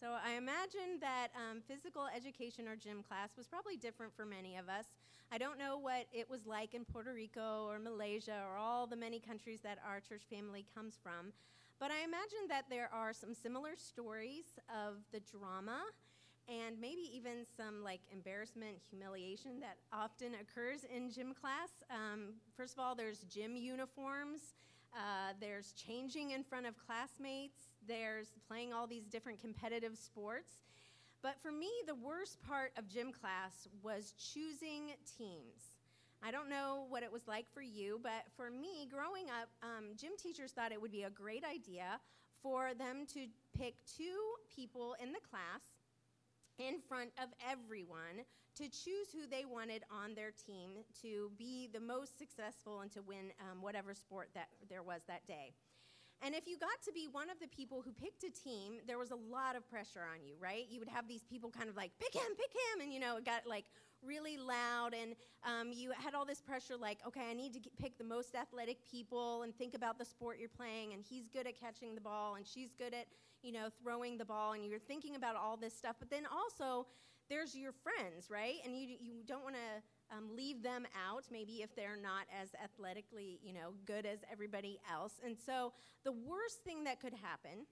So I imagine that um, physical education or gym class was probably different for many of us. I don't know what it was like in Puerto Rico or Malaysia or all the many countries that our church family comes from, but I imagine that there are some similar stories of the drama and maybe even some like embarrassment, humiliation that often occurs in gym class. Um, first of all, there's gym uniforms. Uh, there's changing in front of classmates. There's playing all these different competitive sports. But for me, the worst part of gym class was choosing teams. I don't know what it was like for you, but for me, growing up, um, gym teachers thought it would be a great idea for them to pick two people in the class in front of everyone to choose who they wanted on their team to be the most successful and to win um, whatever sport that there was that day. And if you got to be one of the people who picked a team, there was a lot of pressure on you, right? You would have these people kind of like, pick him, pick him. And, you know, it got like really loud. And um, you had all this pressure like, okay, I need to get, pick the most athletic people and think about the sport you're playing. And he's good at catching the ball and she's good at, you know, throwing the ball. And you're thinking about all this stuff. But then also, there's your friends, right? And you, you don't want to um, leave them out, maybe if they're not as athletically, you know, good as everybody else. And so the worst thing that could happen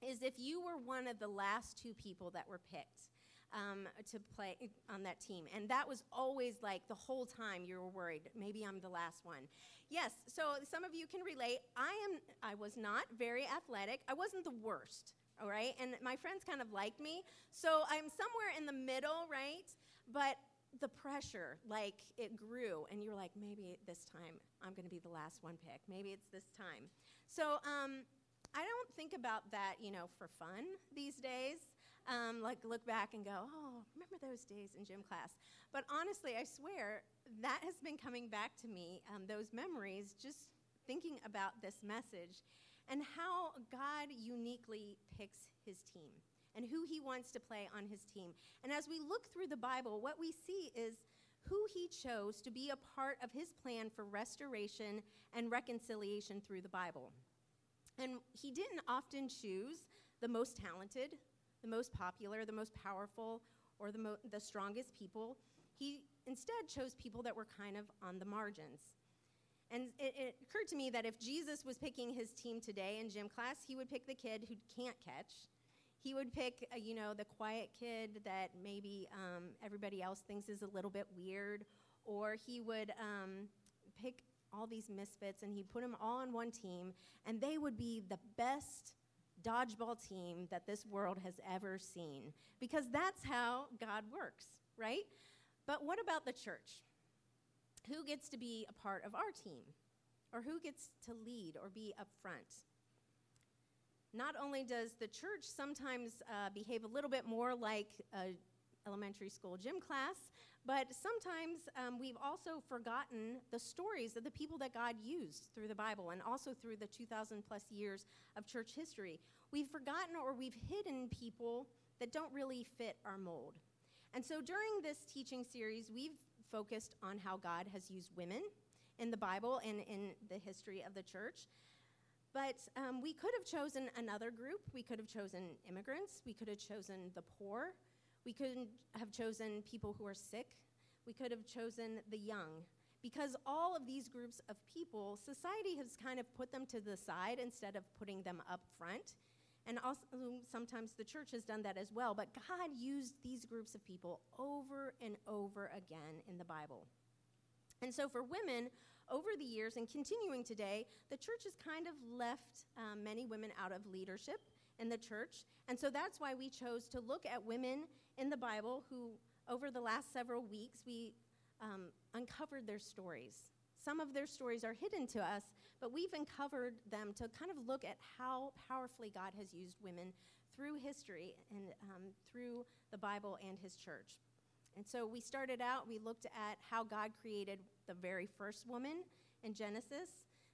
is if you were one of the last two people that were picked. Um, to play on that team. And that was always like the whole time you were worried, maybe I'm the last one. Yes, so some of you can relate. I am I was not very athletic. I wasn't the worst, all right? And my friends kind of liked me. So I'm somewhere in the middle, right? But the pressure, like it grew, and you're like, maybe this time I'm going to be the last one picked. Maybe it's this time. So um, I don't think about that, you know, for fun these days. Um, like look back and go, oh, remember those days in gym class. But honestly, I swear that has been coming back to me, um, those memories, just thinking about this message and how God uniquely picks his team and who he wants to play on his team. And as we look through the Bible, what we see is who he chose to be a part of his plan for restoration and reconciliation through the Bible. And he didn't often choose the most talented, the most popular, the most powerful, or the, mo- the strongest people. He instead chose people that were kind of on the margins. And it, it, occurred to me that if Jesus was picking his team today in gym class, he would pick the kid who can't catch he would pick, uh, you know, the quiet kid that maybe um, everybody else thinks is a little bit weird, or he would um, pick all these misfits and he'd put them all on one team, and they would be the best dodgeball team that this world has ever seen, because that's how God works, right? But what about the church? Who gets to be a part of our team? Or who gets to lead or be up front? Not only does the church sometimes uh, behave a little bit more like a elementary school gym class, but sometimes um, we've also forgotten the stories of the people that God used through the Bible and also through the 2,000 plus years of church history. We've forgotten or we've hidden people that don't really fit our mold. And so during this teaching series, we've focused on how God has used women in the Bible and in the history of the church. But um, we could have chosen another group. We could have chosen immigrants. We could have chosen the poor. We could have chosen people who are sick. We could have chosen the young. Because all of these groups of people, society has kind of put them to the side instead of putting them up front. And also, sometimes the church has done that as well. But God used these groups of people over and over again in the Bible. And so for women, over the years and continuing today, the church has kind of left um, many women out of leadership in the church. And so that's why we chose to look at women in the Bible who, over the last several weeks, we um, uncovered their stories. Some of their stories are hidden to us, but we've uncovered them to kind of look at how powerfully God has used women through history and um, through the Bible and his church. And so we started out, we looked at how God created the very first woman in Genesis.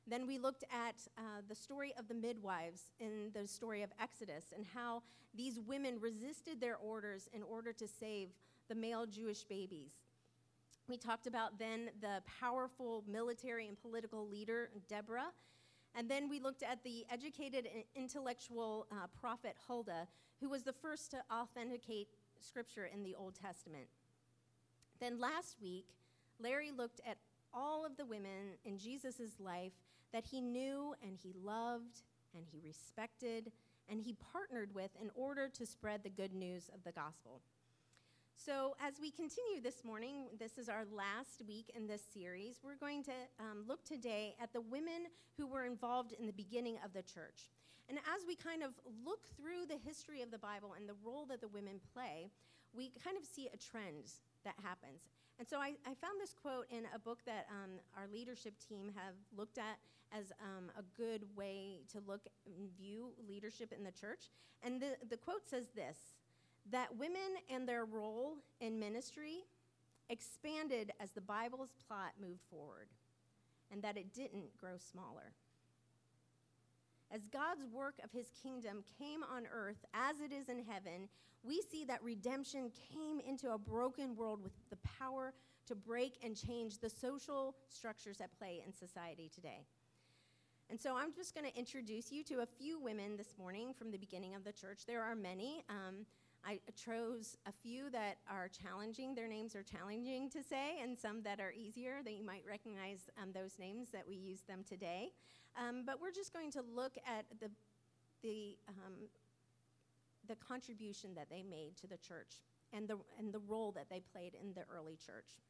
Then we looked at uh, the story of the midwives in the story of Exodus and how these women resisted their orders in order to save the male Jewish babies. We talked about then the powerful military and political leader, Deborah, And then we looked at the educated and intellectual uh, prophet Huldah, who was the first to authenticate scripture in the Old Testament. Then last week, Larry looked at all of the women in Jesus' life that he knew and he loved and he respected and he partnered with in order to spread the good news of the gospel. So, as we continue this morning, this is our last week in this series. We're going to um, look today at the women who were involved in the beginning of the church. And as we kind of look through the history of the Bible and the role that the women play, we kind of see a trend that happens. And so I, I found this quote in a book that um, our leadership team have looked at as um, a good way to look and view leadership in the church. And the, the quote says this that women and their role in ministry expanded as the Bible's plot moved forward, and that it didn't grow smaller. As God's work of his kingdom came on earth as it is in heaven, we see that redemption came into a broken world with the power to break and change the social structures at play in society today. And so I'm just going to introduce you to a few women this morning from the beginning of the church. There are many. Um, I chose a few that are challenging. Their names are challenging to say, and some that are easier that you might recognize um, those names that we use them today. Um, but we're just going to look at the, the, um, the contribution that they made to the church and the, and the role that they played in the early church.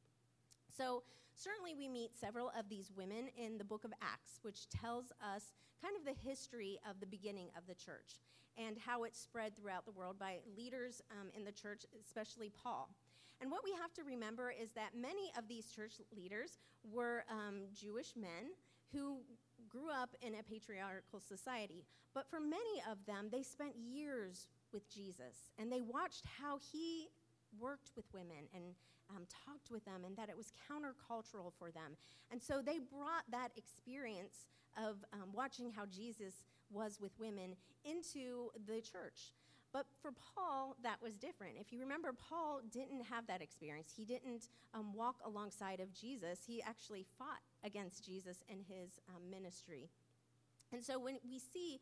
So, certainly, we meet several of these women in the book of Acts, which tells us kind of the history of the beginning of the church and how it spread throughout the world by leaders um, in the church, especially Paul. And what we have to remember is that many of these church leaders were um, Jewish men who grew up in a patriarchal society. But for many of them, they spent years with Jesus and they watched how he worked with women and um, talked with them and that it was countercultural for them. And so they brought that experience of um, watching how Jesus was with women into the church. But for Paul, that was different. If you remember, Paul didn't have that experience. He didn't um, walk alongside of Jesus. He actually fought against Jesus in his um, ministry. And so when we see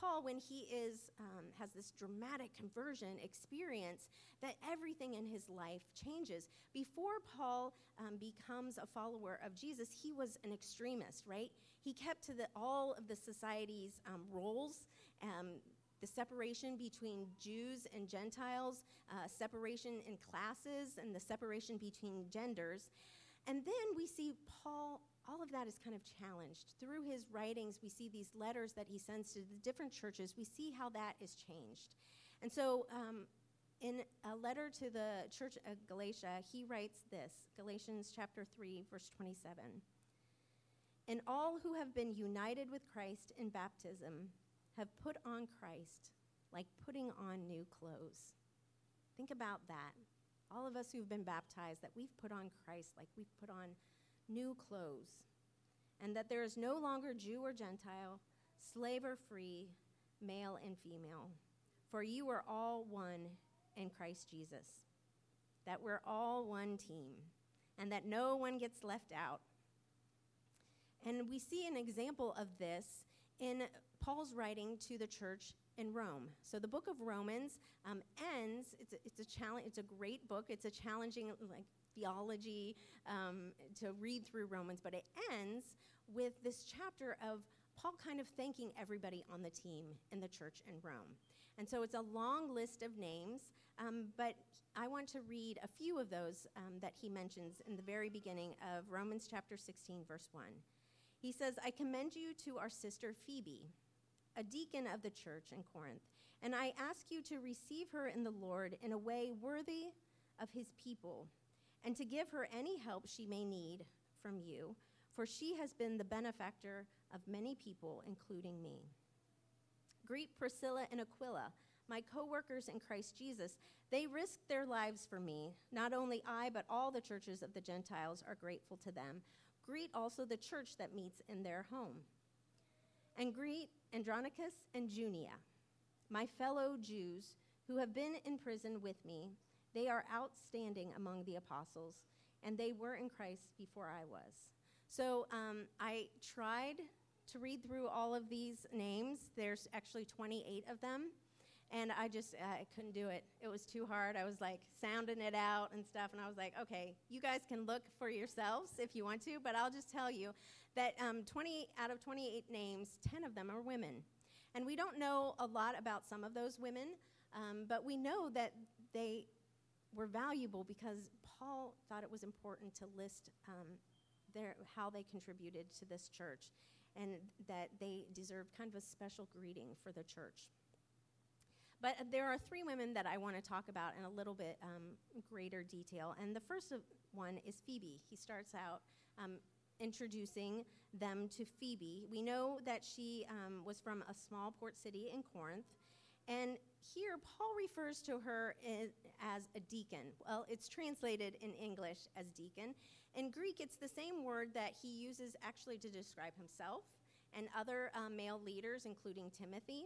Paul, when he is, um, has this dramatic conversion experience, that everything in his life changes. Before Paul um, becomes a follower of Jesus, he was an extremist, right? He kept to the, all of the society's um, roles. Um, the separation between Jews and Gentiles, uh, separation in classes, and the separation between genders. And then we see Paul all of that is kind of challenged. Through his writings, we see these letters that he sends to the different churches. We see how that is changed. And so, um, in a letter to the church of Galatia, he writes this Galatians chapter 3, verse 27. And all who have been united with Christ in baptism have put on Christ like putting on new clothes. Think about that. All of us who've been baptized, that we've put on Christ like we've put on new clothes, and that there is no longer Jew or Gentile, slave or free, male and female, for you are all one in Christ Jesus. That we're all one team, and that no one gets left out. And we see an example of this in Paul's writing to the church in Rome. So the book of Romans um, ends. It's a, it's a challenge. It's a great book. It's a challenging, like theology um, to read through Romans, but it ends with this chapter of Paul kind of thanking everybody on the team in the church in Rome. And so it's a long list of names, um, but I want to read a few of those um, that he mentions in the very beginning of Romans chapter 16, verse 1. He says, I commend you to our sister Phoebe, a deacon of the church in Corinth, and I ask you to receive her in the Lord in a way worthy of his people and to give her any help she may need from you, for she has been the benefactor of many people, including me. Greet Priscilla and Aquila, my co workers in Christ Jesus. They risked their lives for me. Not only I, but all the churches of the Gentiles are grateful to them. Greet also the church that meets in their home. And greet Andronicus and Junia, my fellow Jews who have been in prison with me they are outstanding among the apostles, and they were in Christ before I was. So um, I tried to read through all of these names. There's actually 28 of them. And I just I couldn't do it. It was too hard. I was like sounding it out and stuff. And I was like, okay, you guys can look for yourselves if you want to, but I'll just tell you that um, 20 out of 28 names, 10 of them are women. And we don't know a lot about some of those women, um, but we know that they were valuable because Paul thought it was important to list um, their, how they contributed to this church and that they deserve kind of a special greeting for the church. But there are three women that I want to talk about in a little bit um, greater detail. And the first one is Phoebe. He starts out um, introducing them to Phoebe. We know that she um, was from a small port city in Corinth. And here, Paul refers to her as a deacon. Well, it's translated in English as deacon. In Greek, it's the same word that he uses actually to describe himself and other um, male leaders, including Timothy.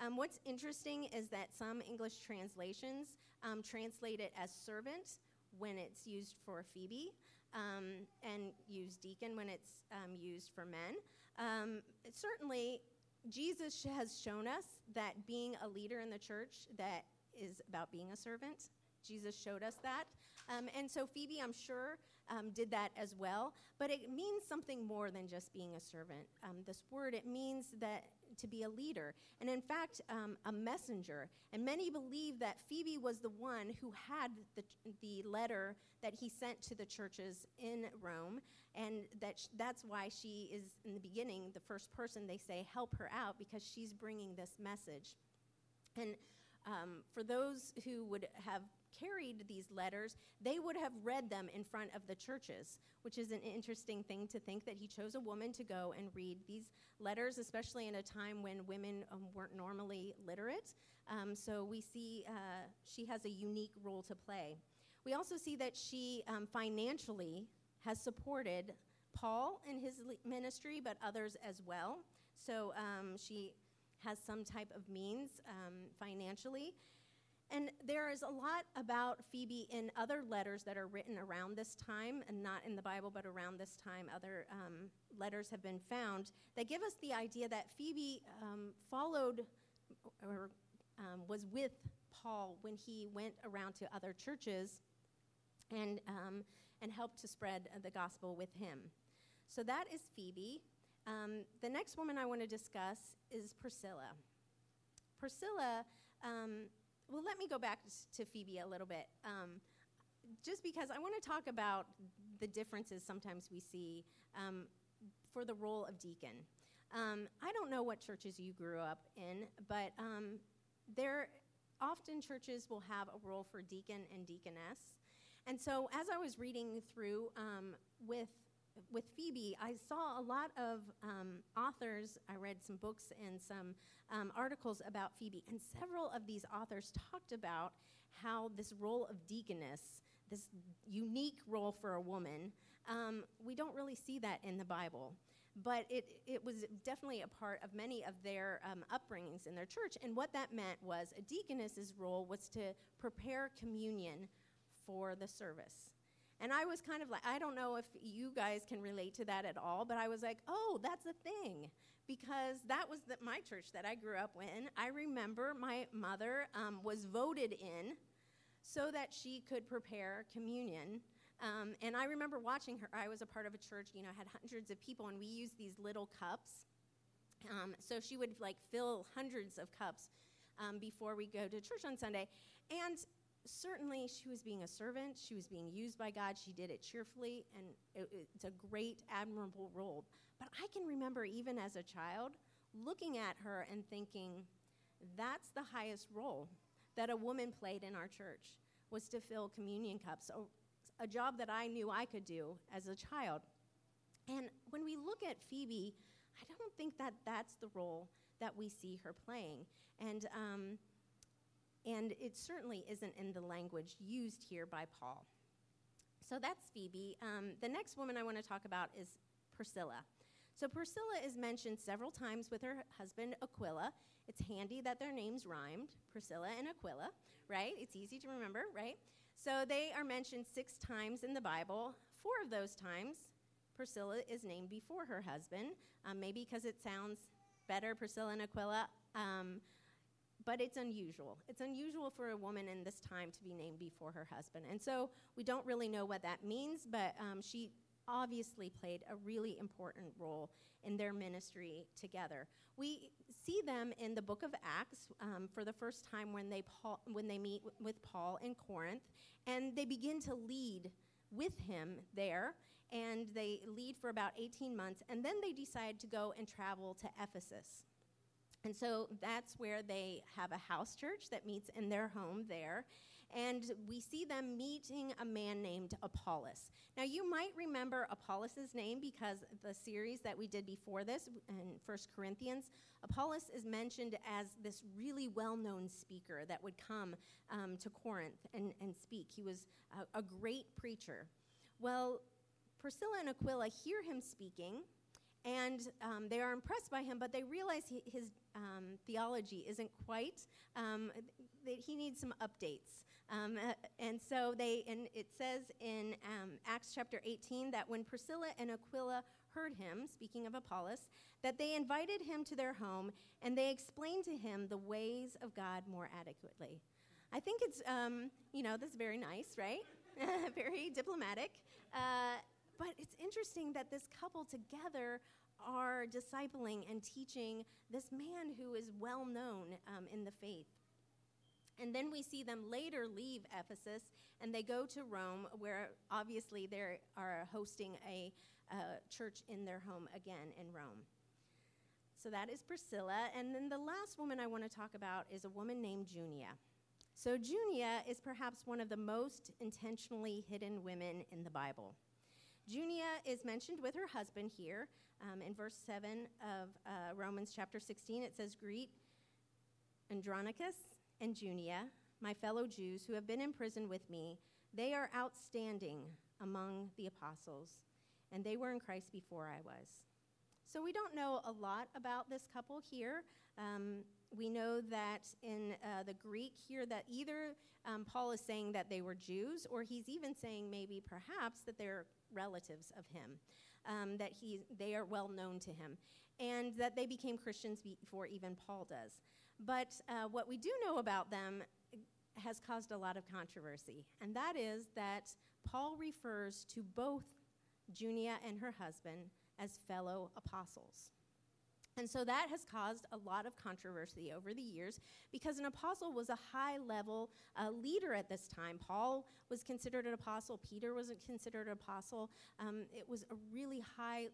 Um, what's interesting is that some English translations um, translate it as servant when it's used for Phoebe, um, and use deacon when it's um, used for men. Um, certainly, Jesus has shown us that being a leader in the church that is about being a servant. Jesus showed us that. Um, and so Phoebe, I'm sure, um, did that as well. But it means something more than just being a servant. Um, this word, it means that to be a leader, and in fact, um, a messenger. And many believe that Phoebe was the one who had the, the letter that he sent to the churches in Rome, and that sh- that's why she is, in the beginning, the first person they say, help her out, because she's bringing this message. And um, for those who would have carried these letters, they would have read them in front of the churches, which is an interesting thing to think that he chose a woman to go and read these letters, especially in a time when women um, weren't normally literate. Um, so we see uh, she has a unique role to play. We also see that she um, financially has supported Paul in his ministry, but others as well. So um, she has some type of means um, financially. And there is a lot about Phoebe in other letters that are written around this time, and not in the Bible, but around this time. Other um, letters have been found that give us the idea that Phoebe um, followed or um, was with Paul when he went around to other churches and, um, and helped to spread the gospel with him. So that is Phoebe. Um, the next woman I want to discuss is Priscilla. Priscilla um, well, let me go back to Phoebe a little bit. Um, just because I want to talk about the differences sometimes we see um, for the role of deacon. Um, I don't know what churches you grew up in, but um, there often churches will have a role for deacon and deaconess. And so as I was reading through um, with with Phoebe, I saw a lot of um, authors. I read some books and some um, articles about Phoebe, and several of these authors talked about how this role of deaconess, this unique role for a woman, um, we don't really see that in the Bible. But it, it was definitely a part of many of their um, upbringings in their church. And what that meant was a deaconess's role was to prepare communion for the service. And I was kind of like, I don't know if you guys can relate to that at all, but I was like, oh, that's a thing. Because that was the, my church that I grew up in. I remember my mother um, was voted in so that she could prepare communion. Um, and I remember watching her. I was a part of a church, you know, had hundreds of people, and we used these little cups. Um, so she would like fill hundreds of cups um, before we go to church on Sunday. And certainly she was being a servant, she was being used by God, she did it cheerfully, and it, it's a great, admirable role. But I can remember, even as a child, looking at her and thinking, that's the highest role that a woman played in our church was to fill communion cups, a, a job that I knew I could do as a child. And when we look at Phoebe, I don't think that that's the role that we see her playing. And um, and it certainly isn't in the language used here by Paul. So that's Phoebe. Um, the next woman I want to talk about is Priscilla. So Priscilla is mentioned several times with her husband Aquila. It's handy that their names rhymed, Priscilla and Aquila, right? It's easy to remember, right? So they are mentioned six times in the Bible. Four of those times, Priscilla is named before her husband, um, maybe because it sounds better, Priscilla and Aquila. Um, but it's unusual. It's unusual for a woman in this time to be named before her husband. And so we don't really know what that means, but um, she obviously played a really important role in their ministry together. We see them in the book of Acts um, for the first time when they, Paul, when they meet with Paul in Corinth, and they begin to lead with him there, and they lead for about 18 months, and then they decide to go and travel to Ephesus. And so that's where they have a house church that meets in their home there. And we see them meeting a man named Apollos. Now, you might remember Apollos' name because the series that we did before this in First Corinthians, Apollos is mentioned as this really well known speaker that would come um, to Corinth and, and speak. He was a, a great preacher. Well, Priscilla and Aquila hear him speaking and um, they are impressed by him, but they realize he, his um, theology isn't quite, um, that he needs some updates. Um, uh, and so they, and it says in um, Acts chapter 18 that when Priscilla and Aquila heard him, speaking of Apollos, that they invited him to their home and they explained to him the ways of God more adequately. I think it's, um, you know, this is very nice, right? very diplomatic. Uh, but it's interesting that this couple together are discipling and teaching this man who is well known um, in the faith. And then we see them later leave Ephesus and they go to Rome, where obviously they are hosting a uh, church in their home again in Rome. So that is Priscilla. And then the last woman I want to talk about is a woman named Junia. So Junia is perhaps one of the most intentionally hidden women in the Bible. Junia is mentioned with her husband here. Um, in verse 7 of uh, Romans chapter 16, it says, Greet Andronicus and Junia, my fellow Jews who have been in prison with me. They are outstanding among the apostles, and they were in Christ before I was. So we don't know a lot about this couple here. Um, we know that in uh, the Greek here that either um, Paul is saying that they were Jews, or he's even saying maybe perhaps that they're relatives of him, um, that he, they are well known to him, and that they became Christians before even Paul does. But uh, what we do know about them has caused a lot of controversy, and that is that Paul refers to both Junia and her husband as fellow apostles. And so that has caused a lot of controversy over the years because an apostle was a high level uh, leader at this time. Paul was considered an apostle, Peter wasn't considered an apostle. Um, it was a really high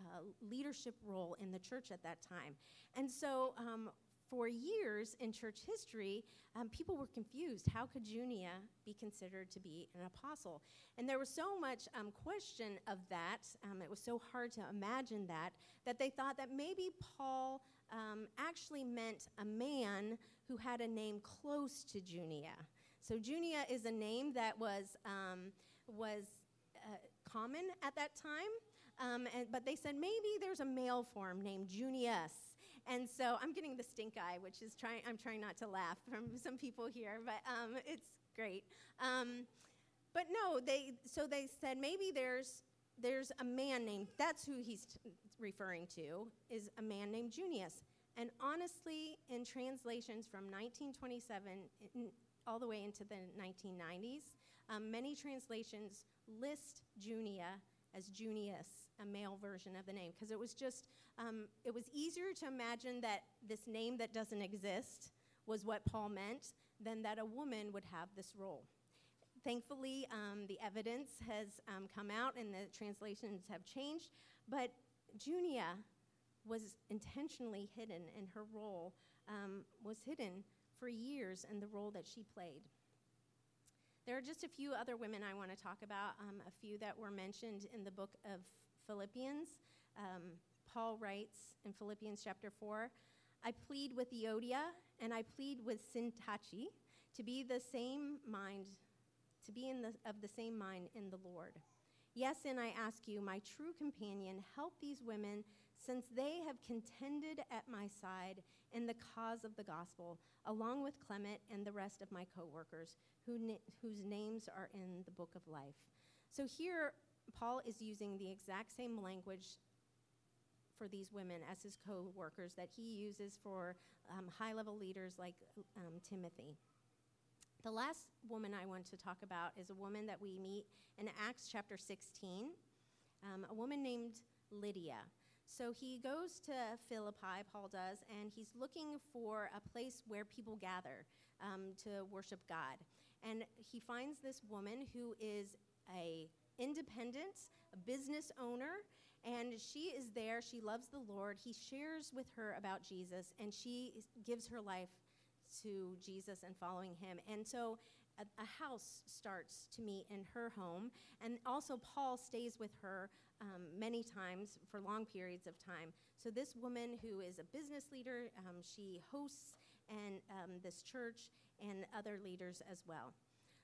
uh, leadership role in the church at that time. And so um, for years in church history, um, people were confused. How could Junia be considered to be an apostle? And there was so much um, question of that, um, it was so hard to imagine that, that they thought that maybe Paul um, actually meant a man who had a name close to Junia. So Junia is a name that was, um, was uh, common at that time. Um, and, but they said maybe there's a male form named Junius, and so I'm getting the stink eye, which is trying, I'm trying not to laugh from some people here, but um, it's great. Um, but no, they, so they said maybe there's, there's a man named, that's who he's t- referring to, is a man named Junius. And honestly, in translations from 1927 in, all the way into the 1990s, um, many translations list Junia as Junius, a male version of the name, because it was just, um, it was easier to imagine that this name that doesn't exist was what Paul meant than that a woman would have this role. Thankfully, um, the evidence has um, come out and the translations have changed, but Junia was intentionally hidden, and her role um, was hidden for years in the role that she played. There are just a few other women I want to talk about, um, a few that were mentioned in the book of Philippians. Um, Paul writes in Philippians chapter 4 I plead with Euodia and I plead with Syntyche to be the same mind, to be in the, of the same mind in the Lord. Yes, and I ask you, my true companion, help these women since they have contended at my side in the cause of the gospel, along with Clement and the rest of my co workers, who na- whose names are in the book of life. So here, Paul is using the exact same language for these women as his co workers that he uses for um, high level leaders like um, Timothy. The last woman I want to talk about is a woman that we meet in Acts chapter 16, um, a woman named Lydia. So he goes to Philippi, Paul does, and he's looking for a place where people gather um, to worship God. And he finds this woman who is a independent, a business owner, and she is there. She loves the Lord. He shares with her about Jesus, and she gives her life to Jesus and following him. And so a, a, house starts to meet in her home. And also, Paul stays with her um, many times for long periods of time. So, this woman who is a business leader, um, she hosts and um, this church and other leaders as well.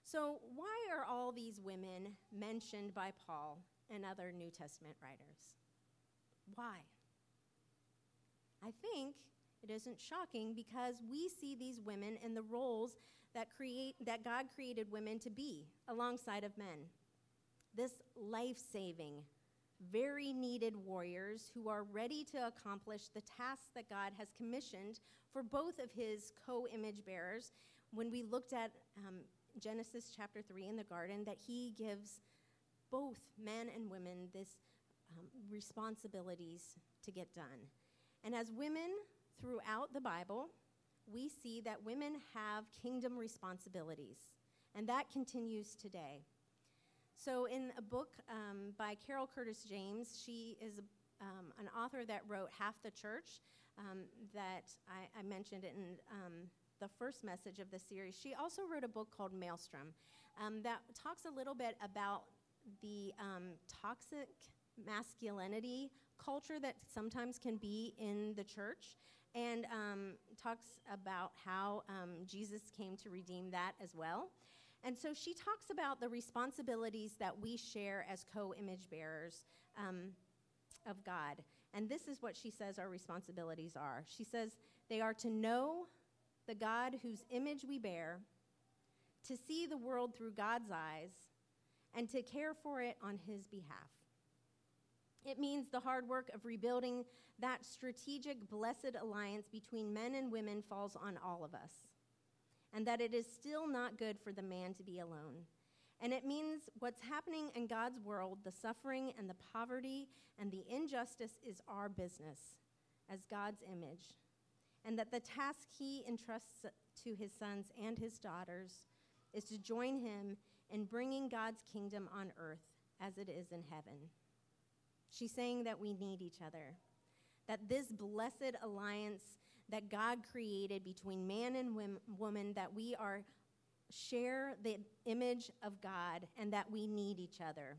So, why are all these women mentioned by Paul and other New Testament writers? Why? I think it isn't shocking because we see these women in the roles that create that God created women to be alongside of men. This life-saving, very needed warriors who are ready to accomplish the tasks that God has commissioned for both of his co-image bearers. When we looked at um, Genesis chapter 3 in the garden, that he gives both men and women this um, responsibilities to get done. And as women throughout the Bible, we see that women have kingdom responsibilities, and that continues today. So, in a book um, by Carol Custis James, she is um, an author that wrote Half the Church, um, that I, I, mentioned it in um, the first message of the series. She also wrote a book called Malestrom um, that talks a little bit about the um, toxic masculinity culture that sometimes can be in the church and um, talks about how um, Jesus came to redeem that as well. And so she talks about the responsibilities that we share as co image bearers um, of God. And this is what she says our responsibilities are. She says they are to know the God whose image we bear, to see the world through God's eyes, and to care for it on his behalf. It means the hard work of rebuilding that strategic, blessed alliance between men and women falls on all of us, and that it is still not good for the man to be alone. And it means what's happening in God's world, the suffering and the poverty and the injustice, is our business as God's image. And that the task he entrusts to his sons and his daughters is to join him in bringing God's kingdom on earth as it is in heaven. She's saying that we need each other, that this blessed alliance that God created between man and woman, that we are share the image of God and that we need each other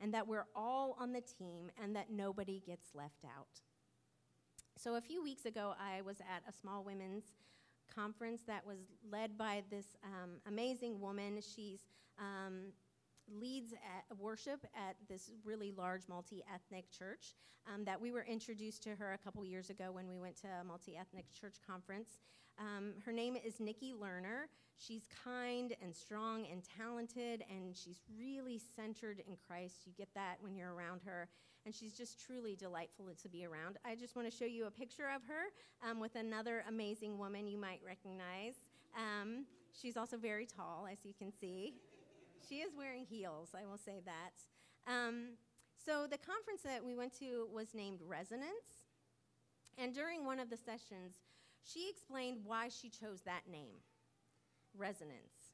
and that we're all on the team and that nobody gets left out. So, a few weeks ago, I was at a small women's conference that was led by this um, amazing woman. She's um, leads at worship at this really large multi-ethnic church um, that we were introduced to her a couple years ago when we went to a multi-ethnic church conference. Um, her name is nikki lerner. She's kind and strong and talented and she's really centered in christ. You get that when you're around her. And she's just truly delightful to be around. I just want to show you a picture of her um, with another amazing woman you might recognize. Um, she's also very tall as you can see she is wearing heels, I will say that. Um, so the conference that we went to was named Resonance. And during one of the sessions, she explained why she chose that name, Resonance.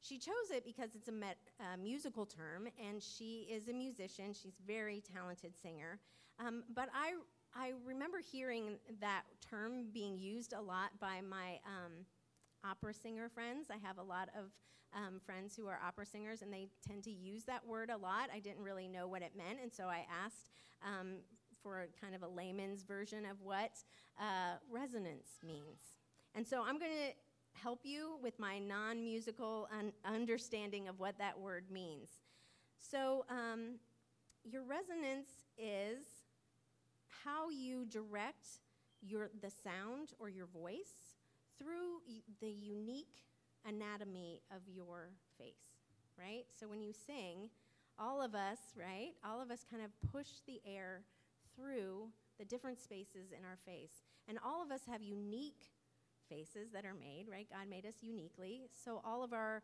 She chose it because it's a met, musical term, and she is a musician. She's a very talented singer. Um, but I, I remember hearing that term being used a lot by my um, opera singer friends. I have a lot of um, friends who are opera singers, and they tend to use that word a lot. I didn't really know what it meant, and so I asked um, for kind of a layman's version of what uh, resonance means. And so I'm going to help you with my non musical un- understanding of what that word means. So, um, your resonance is how you direct your, the sound or your voice through the unique anatomy of your face, right? So when you sing, all of us, right? All of us kind of push the air through the different spaces in our face. And all of us have unique faces that are made, right? God made us uniquely. So all of our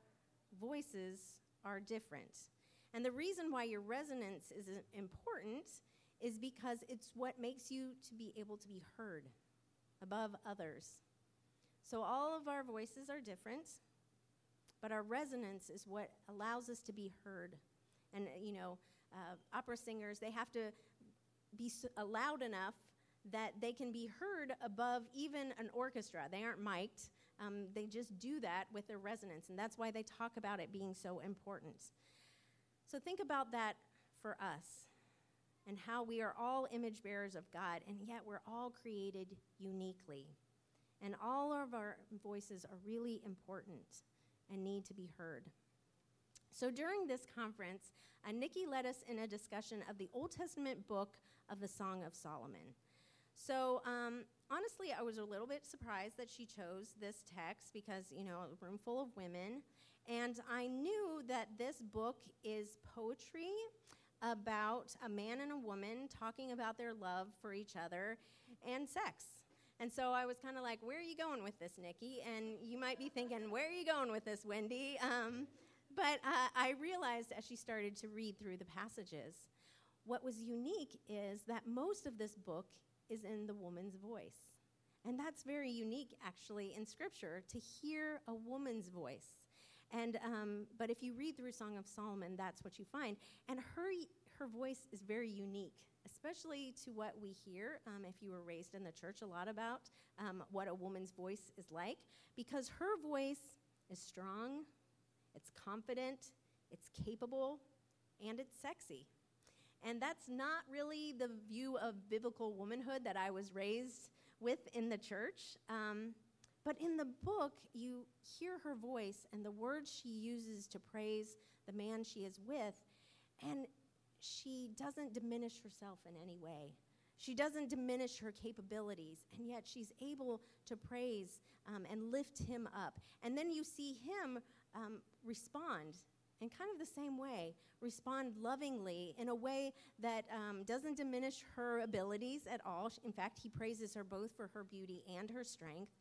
voices are different. And the reason why your resonance is important is because it's what makes you to be able to be heard above others. So all of our voices are different, but our resonance is what allows us to be heard. And, you know, uh, opera singers, they have to be loud enough that they can be heard above even an orchestra. They aren't mic'd, um, they just do that with their resonance. And that's why they talk about it being so important. So think about that for us and how we are all image bearers of God, and yet we're all created uniquely. And all of our voices are really important and need to be heard. So during this conference, uh, Nikki led us in a discussion of the Old Testament book of the Song of Solomon. So um, honestly, I was a little bit surprised that she chose this text because, you know, a room full of women. And I knew that this book is poetry about a man and a woman talking about their love for each other and sex. And so I was kind of like, where are you going with this, Nikki? And you might be thinking, where are you going with this, Wendy? Um, but uh, I realized as she started to read through the passages, what was unique is that most of this book is in the woman's voice. And that's very unique, actually, in Scripture to hear a woman's voice. And um, but if you read through Song of Solomon, that's what you find. And her her voice is very unique, especially to what we hear. Um, if you were raised in the church, a lot about um, what a woman's voice is like, because her voice is strong, it's confident, it's capable, and it's sexy. And that's not really the view of biblical womanhood that I was raised with in the church. Um, but in the book, you hear her voice and the words she uses to praise the man she is with, and she doesn't diminish herself in any way. She doesn't diminish her capabilities, and yet she's able to praise um, and lift him up. And then you see him um, respond in kind of the same way, respond lovingly in a way that um, doesn't diminish her abilities at all. In fact, he praises her both for her beauty and her strength.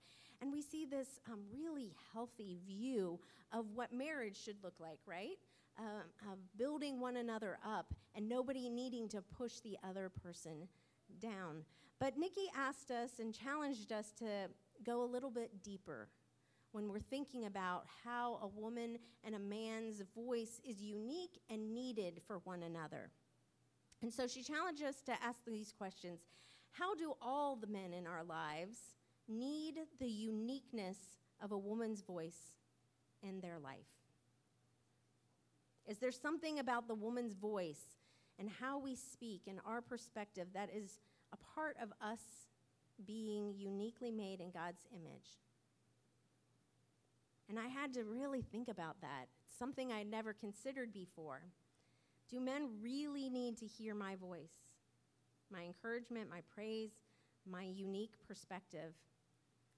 And we see this um, really healthy view of what marriage should look like, right? Um, of building one another up and nobody needing to push the other person down. But Nikki asked us and challenged us to go a little bit deeper when we're thinking about how a woman and a man's voice is unique and needed for one another. And so she challenged us to ask these questions How do all the men in our lives need the uniqueness of a woman's voice in their life? Is there something about the woman's voice and how we speak and our perspective that is a part of us being uniquely made in God's image? And I had to really think about that. Something I'd never considered before. Do men really need to hear my voice, my encouragement, my praise, my unique perspective?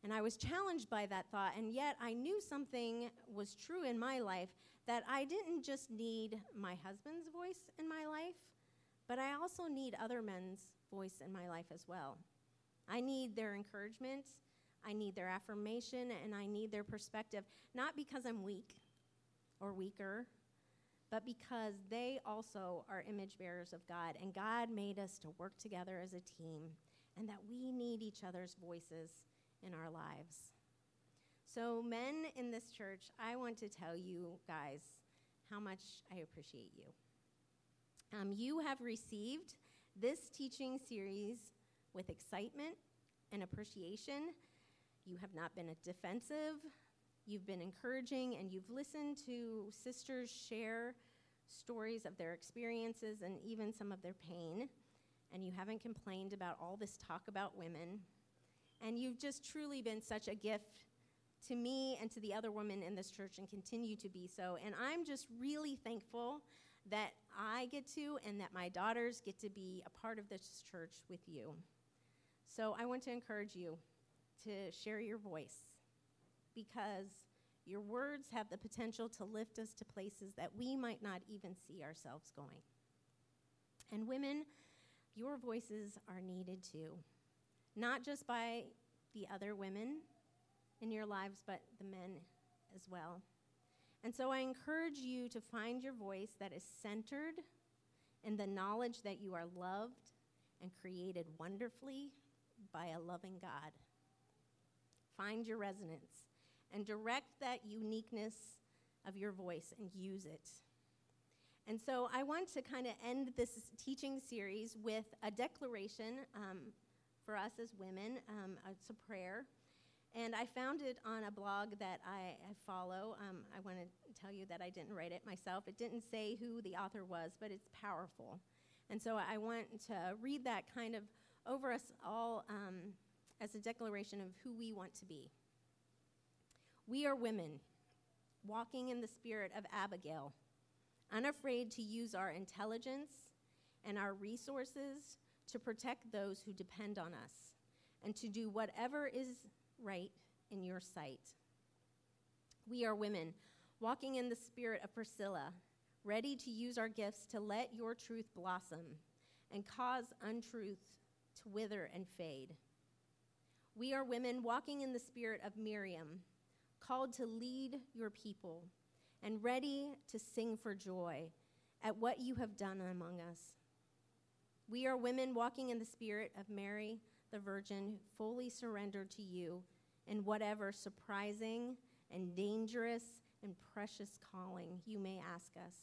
And I was challenged by that thought, and yet I knew something was true in my life that I didn't just need my husband's voice in my life, but I also need other men's voice in my life as well. I need their encouragement, I need their affirmation and I need their perspective, not because I'm weak or weaker, but because they also are image bearers of God. And God made us to work together as a team and that we need each other's voices in our lives. So, men in this church, I want to tell you guys how much I appreciate you. Um, you have received this teaching series with excitement and appreciation you have not been defensive. You've been encouraging, and you've listened to sisters share stories of their experiences and even some of their pain. And you haven't complained about all this talk about women. And you've just truly been such a gift to me and to the other women in this church and continue to be so. And I'm just really thankful that I get to and that my daughters get to be a part of this church with you. So I want to encourage you to share your voice because Your words have the potential to lift us to places that we might not even see ourselves going. And women, your voices are needed too, not just by the other women in your lives, but the men as well. And so I encourage you to find your voice that is centered in the knowledge that you are loved and created wonderfully by a loving God. Find your resonance and direct that uniqueness of your voice and use it. And so I want to kind of end this teaching series with a declaration um, for us as women. Um, it's a prayer. And I found it on a blog that I, I follow. Um, I want to tell you that I didn't write it myself. It didn't say who the author was, but it's powerful. And so I want to read that kind of over us all um, as a declaration of who we want to be. We are women walking in the spirit of Abigail, unafraid to use our intelligence and our resources to protect those who depend on us and to do whatever is right in your sight. We are women walking in the spirit of Priscilla, ready to use our gifts to let your truth blossom and cause untruth to wither and fade. We are women walking in the spirit of Miriam, called to lead your people and ready to sing for joy at what you have done among us. We are women walking in the spirit of Mary, the Virgin, fully surrendered to you in whatever surprising and dangerous and precious calling you may ask us.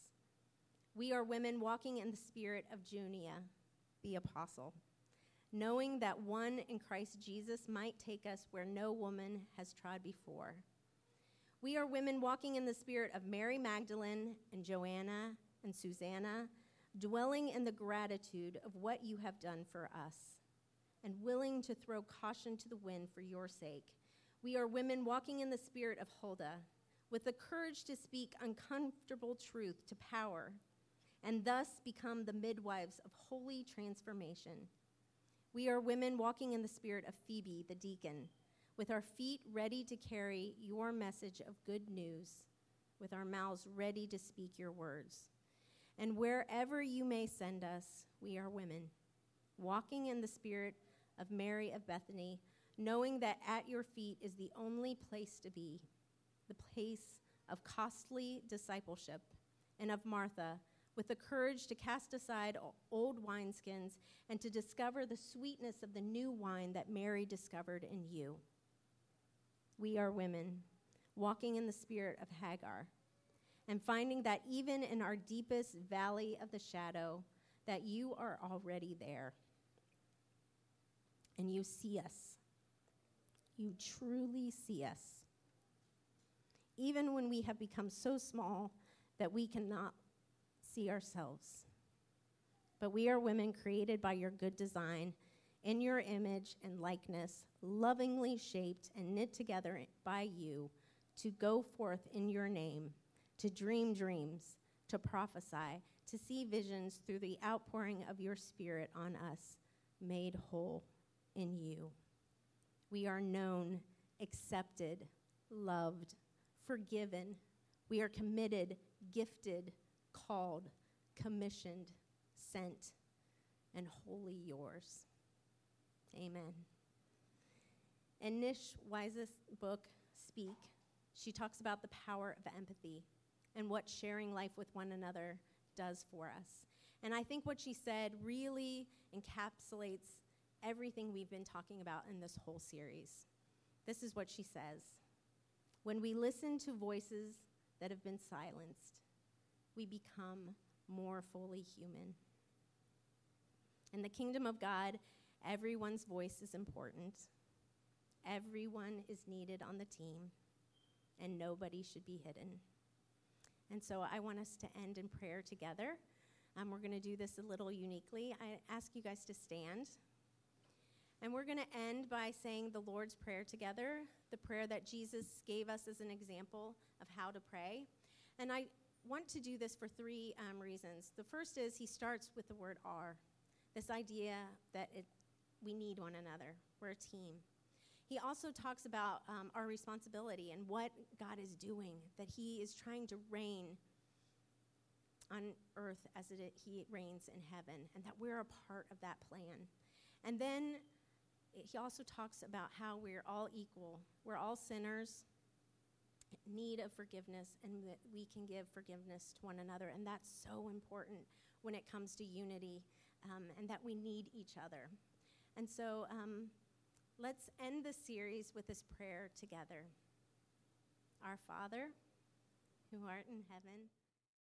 We are women walking in the spirit of Junia, the apostle, knowing that one in Christ Jesus might take us where no woman has trod before. We are women walking in the spirit of Mary Magdalene and Joanna and Susanna, dwelling in the gratitude of what you have done for us, and willing to throw caution to the wind for your sake. We are women walking in the spirit of Huldah, with the courage to speak uncomfortable truth to power, and thus become the midwives of holy transformation. We are women walking in the spirit of Phoebe, the deacon, with our feet ready to carry your message of good news, with our mouths ready to speak your words. And wherever you may send us, we are women, walking in the spirit of Mary of Bethany, knowing that at your feet is the only place to be, the place of costly discipleship, and of Martha, with the courage to cast aside old wineskins and to discover the sweetness of the new wine that Mary discovered in you. We are women, walking in the spirit of Hagar, and finding that even in our deepest valley of the shadow, that you are already there. And you see us you truly see us. Even when we have become so small that we cannot see ourselves. But we are women created by your good design, in your image and likeness, lovingly shaped and knit together by you to go forth in your name, to dream dreams, to prophesy, to see visions through the outpouring of your spirit on us, made whole in you. We are known, accepted, loved, forgiven. We are committed, gifted, called, commissioned, sent, and wholly yours. Amen. In Nish Weiseth's book, Speak, she talks about the power of empathy and what sharing life with one another does for us. And I think what she said really encapsulates everything we've been talking about in this whole series. This is what she says When we listen to voices that have been silenced, we become more fully human. In the kingdom of God, everyone's voice is important. Everyone is needed on the team, and nobody should be hidden. And so I want us to end in prayer together. Um, we're going to do this a little uniquely. I ask you guys to stand. And we're going to end by saying the Lord's Prayer together, the prayer that Jesus gave us as an example of how to pray. And I want to do this for three um, reasons. The first is he starts with the word "our," this idea that it, we need one another, we're a team. he also talks about um, our responsibility and what God is doing, that He is trying to reign on earth as it, He reigns in heaven, and that we're a part of that plan. And then he also talks about how we're all equal. We're all sinners, need of forgiveness, and that we can give forgiveness to one another. And that's so important when it comes to unity, um, and that we need each other. And so um, let's end the series with this prayer together. Our Father, who art in heaven,